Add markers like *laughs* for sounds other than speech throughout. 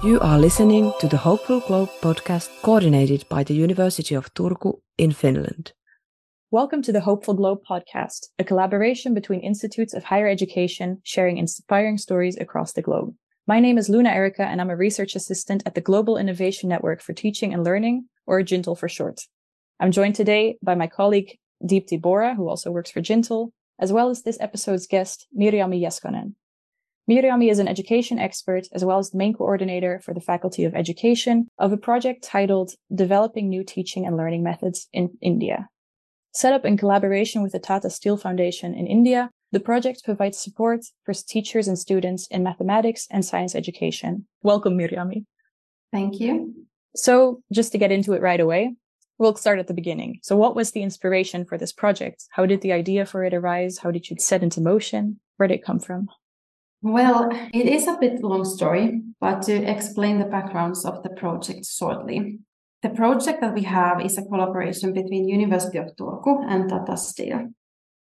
You are listening to the Hopeful Globe podcast coordinated by the University of Turku in Finland. Welcome to the Hopeful Globe podcast, a collaboration between institutes of higher education sharing inspiring stories across the globe. My name is Luna Erica, and I'm a research assistant at the Global Innovation Network for Teaching and Learning, or GINTL for short. I'm joined today by my colleague Deepti Bora, who also works for GINTL, as well as this episode's guest, Mirjami Jeskanen. Mirjami is an education expert as well as the main coordinator for the Faculty of Education of a project titled Developing New Teaching and Learning Methods in India. Set up in collaboration with the Tata Steel Foundation in India, the project provides support for teachers and students in mathematics and science education. Welcome, Mirjami. Thank you. So, just to get into it right away, we'll start at the beginning. So, what was the inspiration for this project? How did the idea for it arise? How did you set into motion? Where did it come from? Well, it is a bit long story, but to explain the backgrounds of the project shortly. The project that we have is a collaboration between University of Turku and Tata Steel.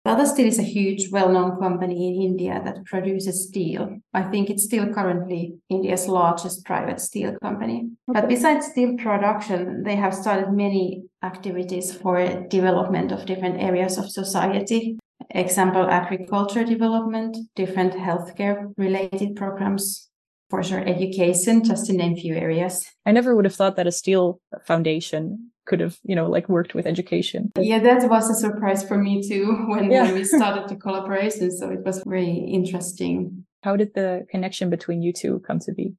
Tata Steel is a huge, well-known company in India that produces steel. I think it's still currently India's largest private steel company. Okay. But besides steel production, they have started many activities for development of different areas of society example, agriculture development, different healthcare related programs, for sure, education, just to name a few areas. I never would have thought that a steel foundation could have, you know, like worked with education. Yeah, that was a surprise for me too *laughs* when, yeah. when we *laughs* started the collaboration. So it was very interesting. How did the connection between you two come to be?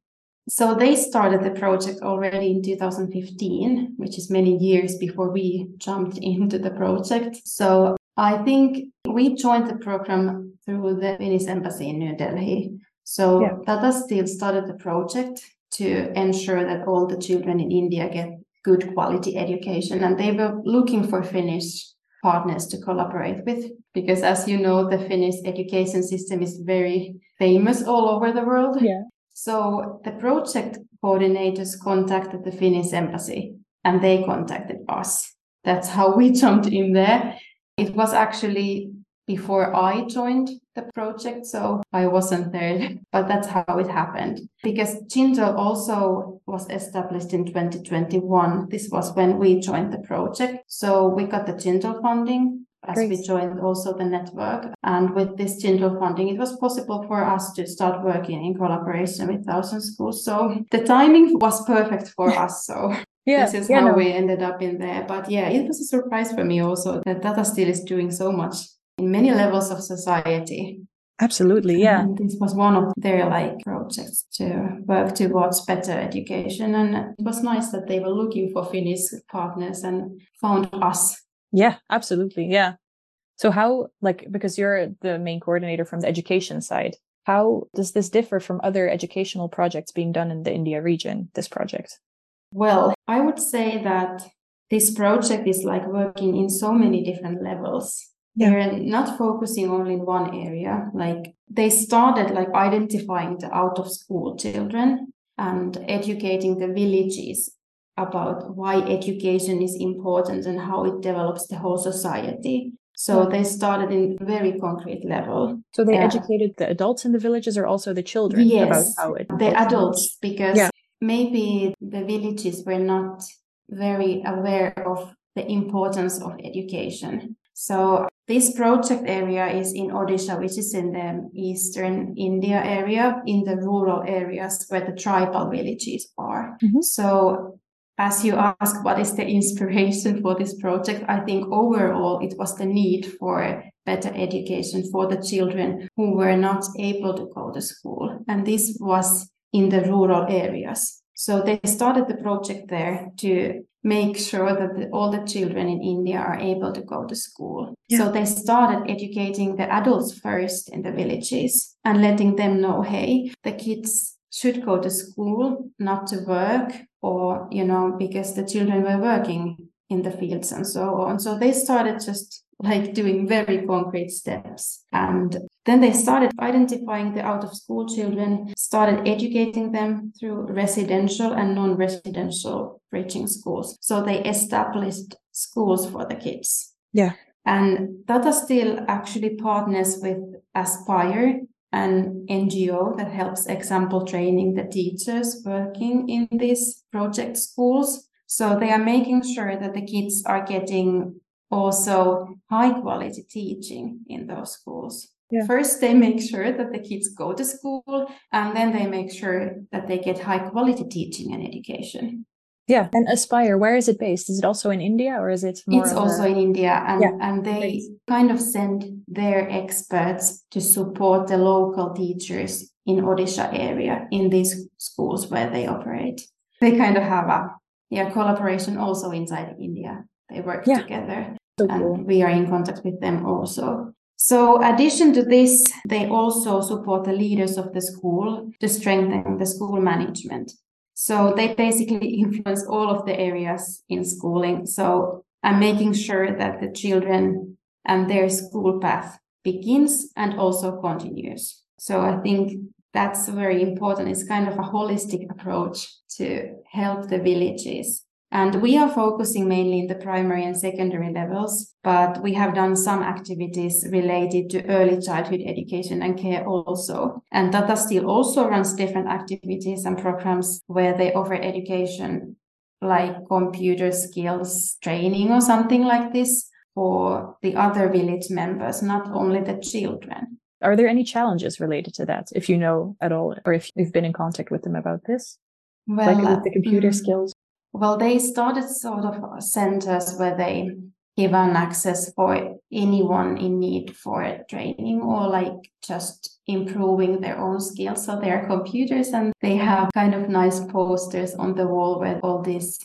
So they started the project already in 2015, which is many years before we jumped *laughs* into the project. So I think we joined the program through the Finnish embassy in New Delhi. So yeah. Tata Steel started the project to ensure that all the children in India get good quality education. And they were looking for Finnish partners to collaborate with because as you know the finnish education system is very famous all over the world yeah so the project coordinators contacted the finnish embassy and they contacted us that's how we *laughs* jumped in there it was actually before I joined the project, so I wasn't there, *laughs* but that's how it happened. Because GINTL also was established in 2021. This was when we joined the project. So we got the GINTL funding as Great. we joined also the network. And with this GINTL funding, it was possible for us to start working in collaboration with Thousand Schools. So the timing was perfect for us. So *laughs* yeah, this is yeah, how no. we ended up in there. But yeah, it was a surprise for me also that Tata Steel is doing so much in many levels of society. Absolutely, yeah. And this was one of their like projects to work towards better education, and it was nice that they were looking for Finnish partners and found us. Yeah, absolutely, yeah. So how like because you're the main coordinator from the education side, how does this differ from other educational projects being done in the India region? This project. Well, I would say that this project is like working in so many different levels. Yeah. They're not focusing only in one area. Like they started like identifying the out of school children and educating the villages about why education is important and how it develops the whole society. So they started in a very concrete level. So they uh, educated the adults in the villages or also the children yes, about how it the adults because yeah maybe the villages were not very aware of the importance of education. So this project area is in Odisha, which is in the eastern India area, in the rural areas where the tribal villages are. Mm-hmm. So as you ask, what is the inspiration for this project? I think overall it was the need for better education for the children who were not able to go to school. And this was in the rural areas. So they started the project there to make sure that the, all the children in India are able to go to school. Yeah. So they started educating the adults first in the villages and letting them know, hey, the kids should go to school, not to work, or, you know, because the children were working in the fields and so on. So they started just like doing very concrete steps. And then they started identifying the out of school children, started educating them through residential and non residential bridging schools. So they established schools for the kids. Yeah. And Tata Steel actually partners with Aspire an NGO that helps example training the teachers working in these project schools. So they are making sure that the kids are getting also high quality teaching in those schools. Yeah. First, they make sure that the kids go to school, and then they make sure that they get high quality teaching and education. Yeah. And Aspire, where is it based? Is it also in India or is it It's also a... in India. And, yeah. and they kind of send their experts to support the local teachers in Odisha area in these schools where they operate. They kind of have a yeah collaboration also inside India. They work yeah. together. So and we are in contact with them also. So, addition to this, they also support the leaders of the school to strengthen the school management. So they basically influence all of the areas in schooling. So I'm making sure that the children and their school path begins and also continues. So I think that's very important. It's kind of a holistic approach to help the villages and we are focusing mainly in the primary and secondary levels, but we have done some activities related to early childhood education and care also. And Tata Steel also runs different activities and programs where they offer education like computer skills training or something like this for the other village members, not only the children. Are there any challenges related to that, if you know at all, or if you've been in contact with them about this? Well, like with the computer um, skills? Well, they started sort of centers where they give an access for anyone in need for training or like just improving their own skills. So their computers and they have kind of nice posters on the wall where all these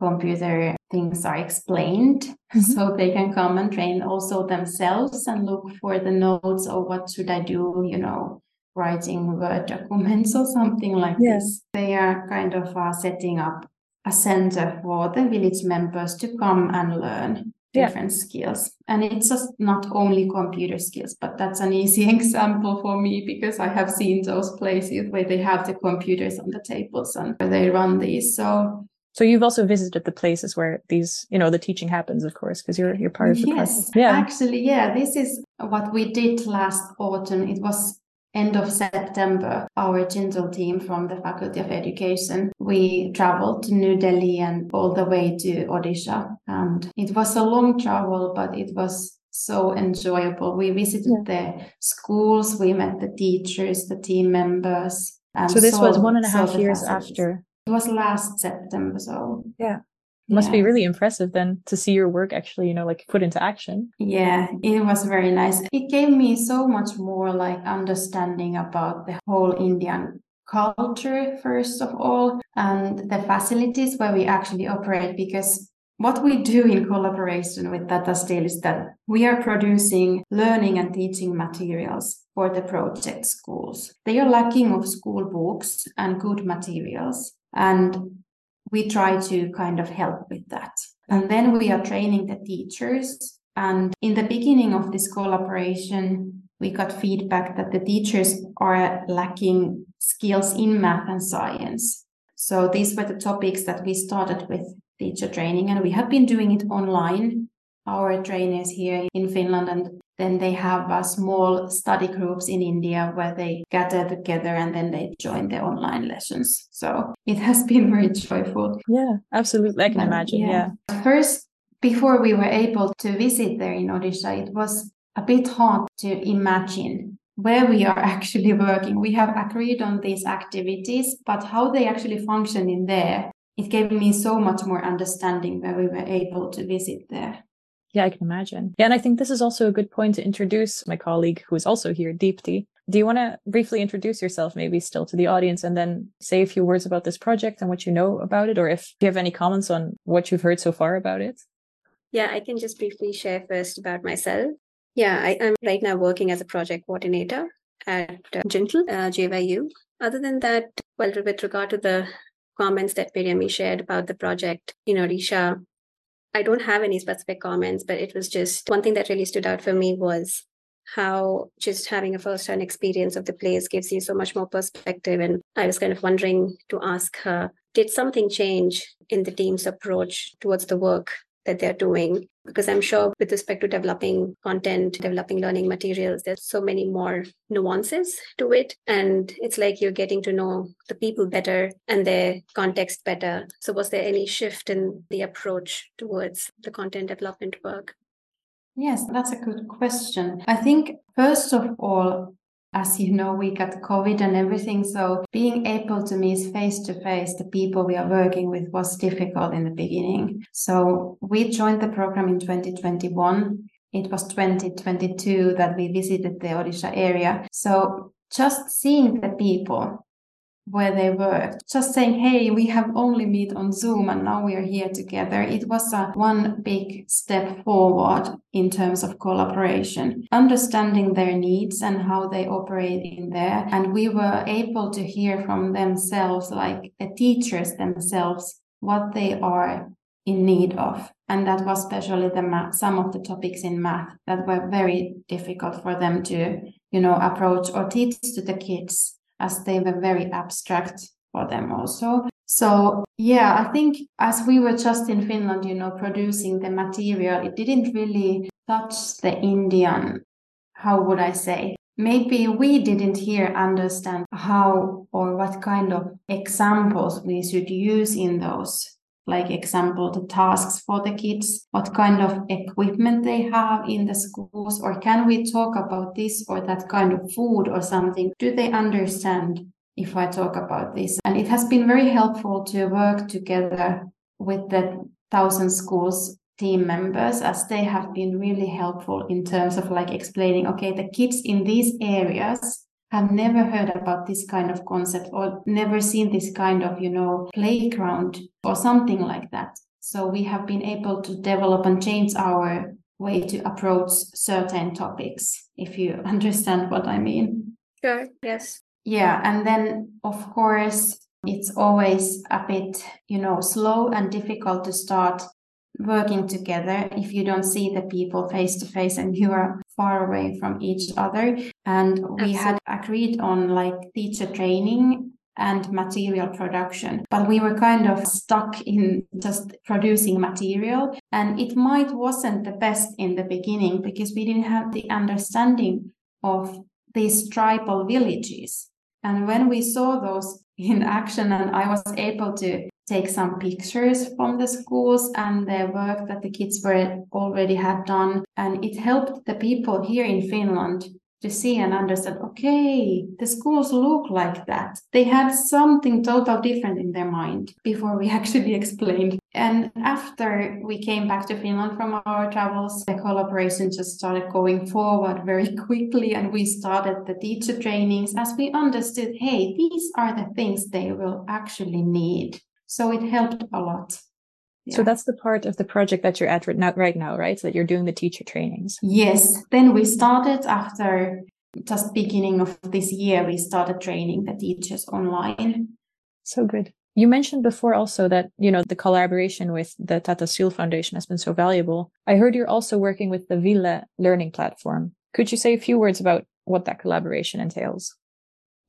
computer things are explained mm-hmm. so they can come and train also themselves and look for the notes or what should I do, you know, writing Word documents *laughs* or something like yes. this. They are kind of uh, setting up a center for the village members to come and learn different yeah. skills. And it's just not only computer skills, but that's an easy *laughs* example for me because I have seen those places where they have the computers on the tables and where they run these. So so you've also visited the places where these, you know, the teaching happens, of course, because you're you're part of the yes, process. Yeah, actually, yeah. This is what we did last autumn. It was end of September, our GINTL team from the Faculty of Education, we traveled to New Delhi and all the way to Odisha. And it was a long travel, but it was so enjoyable. We visited yeah. the schools, we met the teachers, the team members. so this was one and a half years after. It was last September, so yeah must yeah. be really impressive then to see your work actually you know like put into action yeah it was very nice it gave me so much more like understanding about the whole indian culture first of all and the facilities where we actually operate because what we do in collaboration with Tata Steel is that we are producing learning and teaching materials for the project schools. They are lacking of school books and good materials. And we try to kind of help with that. And then we are training the teachers. And in the beginning of this collaboration, we got feedback that the teachers are lacking skills in math and science. So these were the topics that we started with teacher training, and we have been doing it online. Our trainers here in Finland and then they have a small study groups in India where they gather together and then they join the online lessons. So it has been *laughs* very joyful. Yeah, absolutely. I can imagine. Yeah. yeah. First, before we were able to visit there in Odisha, it was a bit hard to imagine where we are *laughs* actually working. We have agreed on these activities, but how they actually function in there, it gave me so much more understanding when we were able to visit there. Yeah, I can imagine. Yeah, and I think this is also a good point to introduce my colleague who is also here, Deepti. Do you want to briefly introduce yourself, maybe still to the audience, and then say a few words about this project and what you know about it, or if you have any comments on what you've heard so far about it? Yeah, I can just briefly share first about myself. Yeah, I, am right now working as a project coordinator at uh, GINTL, uh, JYU. Other than that, well, with regard to the comments that Mirjami shared about the project in Odisha, I don't have any specific comments, but it was just one thing that really stood out for me was how just having a first hand experience of the place gives you so much more perspective. And I was kind of wondering to ask her, did something change in the team's approach towards the work that they're doing because I'm sure with respect to developing content, developing learning materials, there's so many more nuances to it. And it's like you're getting to know the people better and their context better. So, was there any shift in the approach towards the content development work? Yes, that's a good question. I think, first of all, as you know, we got COVID and everything. So being able to meet face to face the people we are working with was difficult in the beginning. So we joined the program in 2021. It was 2022 that we visited the Odisha area. So just seeing the people where they were just saying hey we have only meet on zoom and now we are here together. It was a one big step forward in terms of collaboration understanding their needs and how they operate in there. And we were able to hear from themselves like the teachers themselves what they are in need of. And that was especially the math some of the topics in math that were very difficult for them to you know approach or teach to the kids as they were very abstract for them also. So yeah, I think as we were just in Finland, you know, producing the material, it didn't really touch the Indian, how would I say? Maybe we didn't here understand how or what kind of examples we should use in those like example the tasks for the kids what kind of equipment they have in the schools or can we talk about this or that kind of food or something? Do they understand if i talk about this? And it has been very helpful to work together with the thousand schools team members as they have been really helpful in terms of like explaining okay the kids in these areas have never heard about this kind of concept or never seen this kind of, you know, playground or something like that. So we have been able to develop and change our way to approach certain topics, if you *laughs* understand what I mean. Sure, yes. Yeah, and then of course, it's always a bit, you know, slow and difficult to start working together. If you don't see the people face to face and you are far away from each other. And we Absolutely. had agreed on like teacher training and material production. But we were kind of stuck in just producing material. And it might wasn't the best in the beginning because we didn't have the understanding of these tribal villages and when we saw those in action and i was able to take some pictures from the schools and the work that the kids were already had done and it helped the people here in finland to see and understand okay the schools look like that. They had something total different in their mind before we *laughs* actually explained. And after we came back to finland from our travels the collaboration just started going forward very *laughs* quickly and we started the teacher trainings as we understood hey these are the things they will actually need. So it helped a lot. Yeah. So that's the part of the project that you're at right now, right? now, right? So that you're doing the teacher trainings. Yes. Then we started after just beginning of this year, we started training the teachers online. So good. You mentioned before also that, you know, the collaboration with the Tata Steel Foundation has been so valuable. I heard you're also working with the Ville learning platform. Could you say a few words about what that collaboration entails?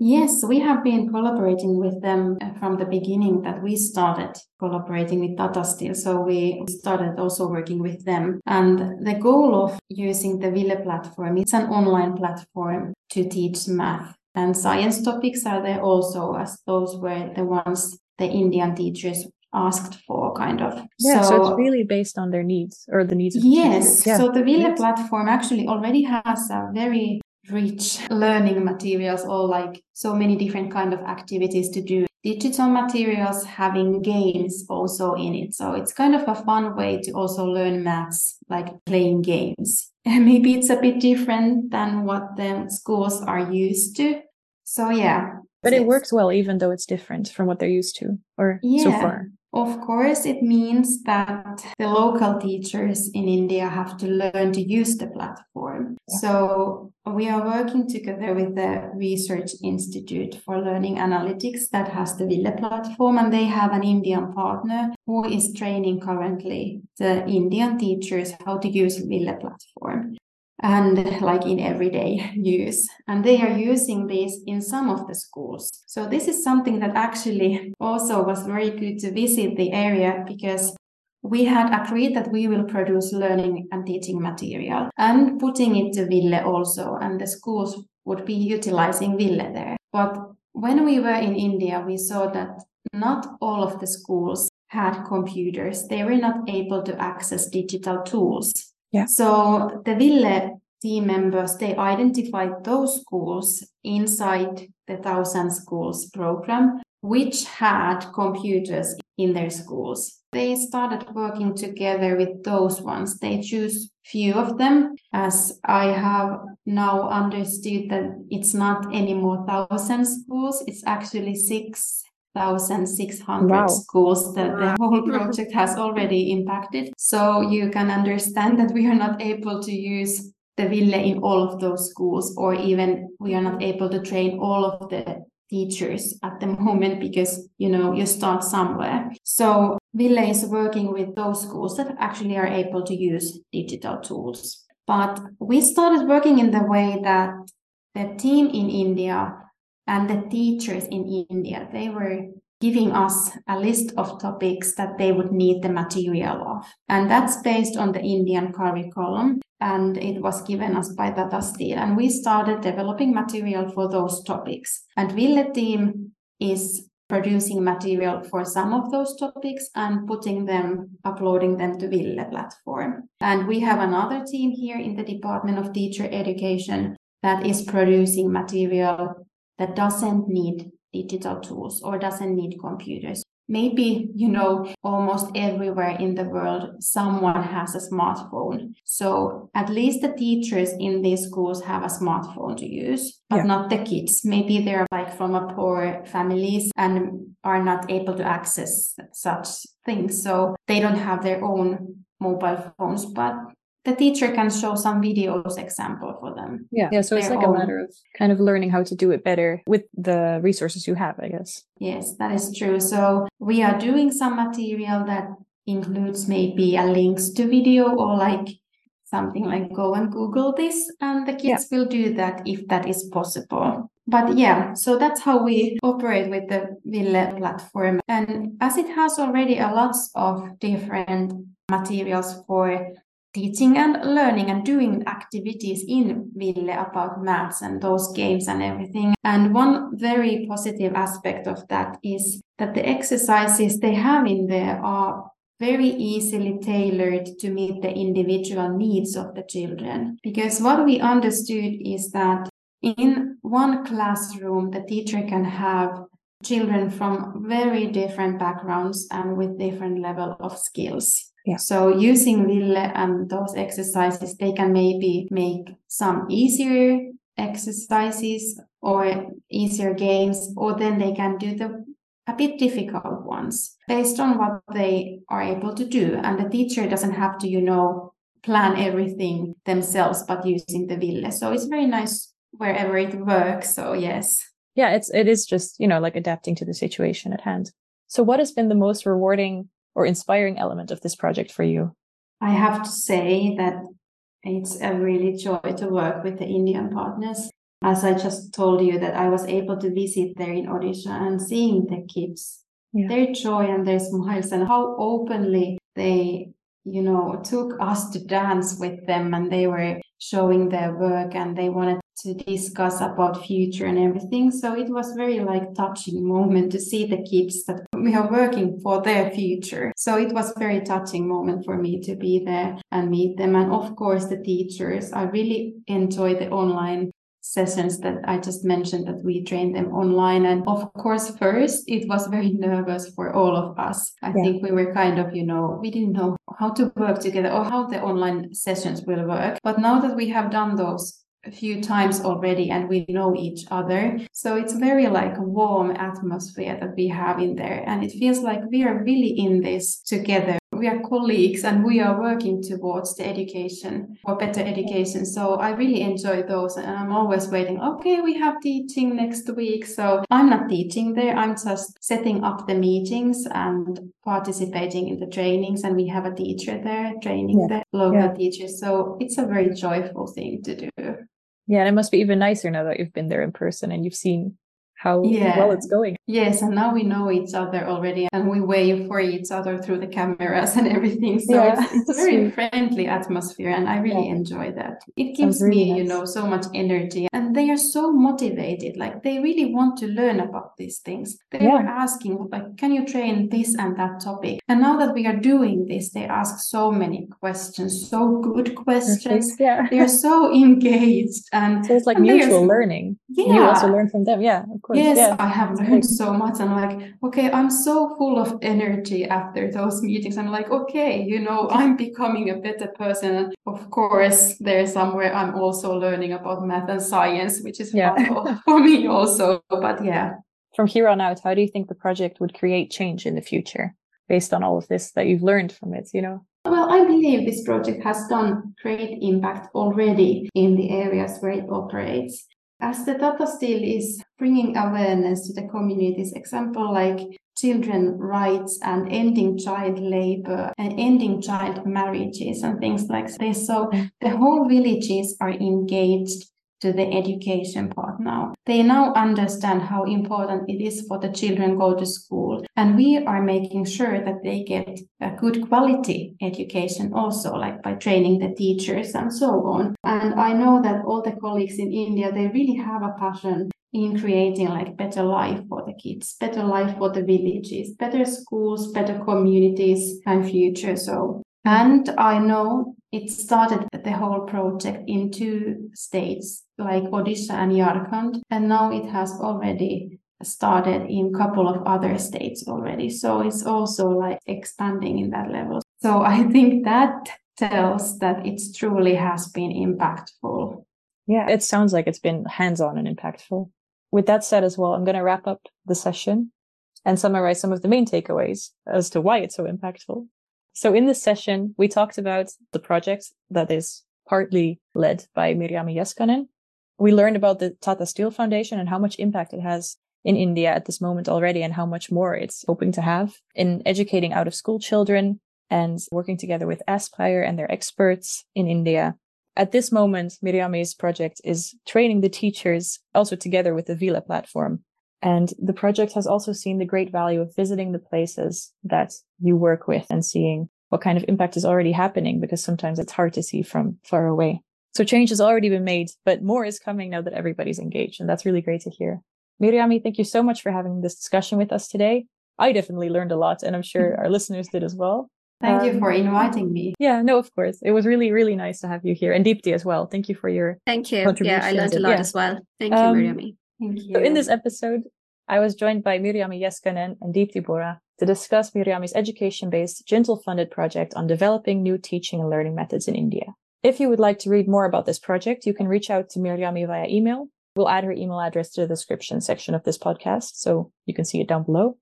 Yes, we have been collaborating with them uh, from the beginning that we started collaborating with Tata Steel. So we started also working with them. And the goal of using the Ville platform, it's an online platform to teach math and science topics are there also as those were the ones the Indian teachers asked for kind of yeah so, so it's really based on their needs or the needs of yes yeah. so the Ville yes. platform actually already has a very rich learning materials or like so many different kind of activities to do. Digital materials having games also in it. So it's kind of a fun way to also learn maths like playing games. *laughs* And maybe it's a bit different than what the schools are used to. So yeah. But it works well even though it's different from what they're used to or yeah. so far of course, it means that the local teachers in India have to learn to use the platform. So we are working together with the Research Institute for Learning Analytics that has the Ville platform, and they have an Indian partner who is training currently the Indian teachers how to use Ville platform and like in everyday *laughs* use. And they are using this in some of the schools. So this is something that actually also was very good to visit the area because we had agreed that we will produce learning and teaching material and putting it to Ville also, and the schools would be utilizing Ville there. But when we were in India, we saw that not all of the schools had computers. They were not able to access digital tools. Yeah. So the Ville team members, they identified those schools inside the Thousand Schools program, which had computers in their schools. They started working together with those ones. They choose few of them as I have now understood that it's not anymore thousand schools. It's actually six 1,600 wow. schools that the whole *laughs* project has already impacted. So you can understand that we are not able to use the Ville in all of those schools, or even we are not able to train all of the teachers at the *laughs* moment because you know you start somewhere. So Ville is working with those schools that actually are able to use digital tools. But we started working in the way that the team in India and the teachers in India, they were giving us a list of topics that they would need the material of. And that's based on the Indian curriculum. And it was given us by Tata Steel. And we started developing material for those topics. And Ville team is producing material for some of those topics and putting them, uploading them to Ville platform. And we have another team here in the Department of Teacher Education that is producing material that doesn't need digital tools or doesn't need computers. Maybe, you know, almost everywhere in the world, someone has a smartphone. So at least the teachers in these schools have a smartphone to use, but yeah. not the kids. Maybe they're like from a poor families and are not able to access such things. So they don't have their own mobile phones, but the teacher can show some videos example for them. Yeah. Yeah. So it's like own. a matter of kind of learning how to do it better with the resources you have, I guess. Yes, that is true. So we are doing some material that includes maybe a links to video or like something like go and Google this and the kids yeah. will do that if that is possible. But yeah, so that's how we operate with the Ville platform. And as it has already a lots of different materials for teaching and learning and doing activities in Ville about maths and those games and everything. And one very positive aspect of that is that the exercises they have in there are very easily tailored to meet the individual needs of the children. Because what we understood is that in one classroom, the teacher can have children from very different backgrounds and with different level of skills. Yeah. So using Ville and um, those exercises, they can maybe make some easier exercises or easier games, or then they can do the a bit difficult ones based on what they are able to do. And the teacher doesn't have to, you know, plan everything themselves, but using the Ville. So it's very nice wherever it works. So yes. Yeah, it's it is just, you know, like adapting to the situation at hand. So what has been the most rewarding or inspiring element of this project for you? I have to say that it's a really joy to work with the Indian partners. As I just told you, that I was able to visit there in Odisha and seeing the kids, yeah. their joy and their smiles, and how openly they, you know, took us to dance with them and they were showing their work and they wanted to discuss about future and everything. So it was very like touching moment to see the kids that we are working for their future. So it was very touching moment for me to be there and meet them. And of course the teachers, I really enjoy the online sessions that I just mentioned that we trained them online. And of course, first it was very nervous for all of us. I yeah. think we were kind of, you know, we didn't know how to work together or how the online sessions will work. But now that we have done those a few times already and we know each other. So it's very like a warm atmosphere that we have in there. And it feels like we are really in this together. We are colleagues and we are working towards the education or better education. So I really enjoy those and I'm always waiting. Okay, we have teaching next week. So I'm not teaching there. I'm just setting up the meetings and participating in the trainings. And we have a teacher there training yeah. the local yeah. teachers. So it's a very joyful thing to do. Yeah, and it must be even nicer now that you've been there in person and you've seen how yeah. well it's going. Yes, and now we know each other already and we wave for each other through the cameras *laughs* and everything. So yeah, it's, it's a very friendly atmosphere and I really yeah. enjoy that. It gives really me, nice. you know, so much energy and they are so motivated. Like they really want to learn about these things. They were asking, like, can you train this and that topic? And now that we are doing this, they ask so many questions, so good questions. Yeah. They're so *laughs* engaged and so it's like mutual learning. Yeah. You also learn from them. Yeah, of course. Yes, yeah. I have learned so much. And like, okay, I'm so full of energy after those meetings. I'm like, okay, you know, I'm becoming a better person. Of course, there's somewhere I'm also learning about math and science, which is yeah. *laughs* for me also. But yeah. From here on out, how do you think the project would create change in the future based on all of this that you've learned from it, you know? Well, I believe this project has done great impact already in the areas where it operates. As the Tata Steel is bringing awareness to the communities, example like children rights and ending child labor and ending child marriages and things like this. So the whole villages are engaged to the education part now. They now understand how important it is for the children go to school. And we are making sure that they get a good quality education also, like by training the teachers and so on. And I know that all the colleagues in India, they really have a passion in creating like better life for the kids, better life for the villages, better schools, better communities and future. So Mm-hmm. and I know it started the whole project in two states, like Odisha and Jharkhand, and now it has already started in a couple of other states already. So it's also like expanding in that level. So *laughs* I think that tells that it truly has been impactful. Yeah, it sounds like it's been hands on and impactful. With that said, as well, I'm going to wrap up the session and summarize some of the main takeaways as to why it's so impactful. So in this session, we talked about the project that is partly led by Mirjami Jeskanen. We learned about the Tata Steel Foundation and how much impact it has in India at this moment already and how much more it's hoping to have in educating out of school children and working together with Aspire and their experts in India. At this moment, Mirjami's project is training the teachers also together with the Ville platform and the project has also seen the great value of visiting the places that you work with and seeing what kind of impact is already happening because sometimes it's hard to see from far away. So change has already been made, but more is coming now that everybody's engaged. And that's really great to hear. Mirjami, thank you so much for having this discussion with us today. I definitely learned a lot and I'm sure our listeners did as well. Thank um, you for inviting me. Yeah, no, of course. It was really, really nice to have you here and Deepti as well. Thank you for your Thank you. Yeah, I learned a lot yeah. as well. Thank you, um, Mirjami. Thank you. So in this episode, I was joined by Mirjami Jeskanen and Deepti Bora to discuss Mirjami's education-based GINTL-funded project on developing new teaching and learning methods in India. If you would like to read more about this project, you can reach out to Mirjami via email. We'll add her email address to the description section of this podcast, so you can see it down below.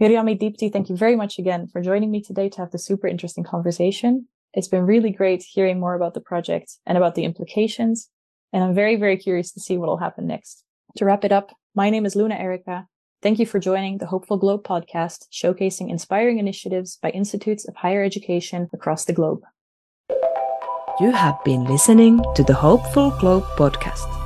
Mirjami Deepti, thank you very much again for joining me today to have this super interesting conversation. It's been really great hearing more about the project and about the implications, and I'm very, very curious to see what will happen next. To wrap it up, my name is Luna Erica. Thank you for joining the Hopeful Globe podcast, showcasing inspiring initiatives by institutes of higher education across the globe. You have been listening to the Hopeful Globe podcast.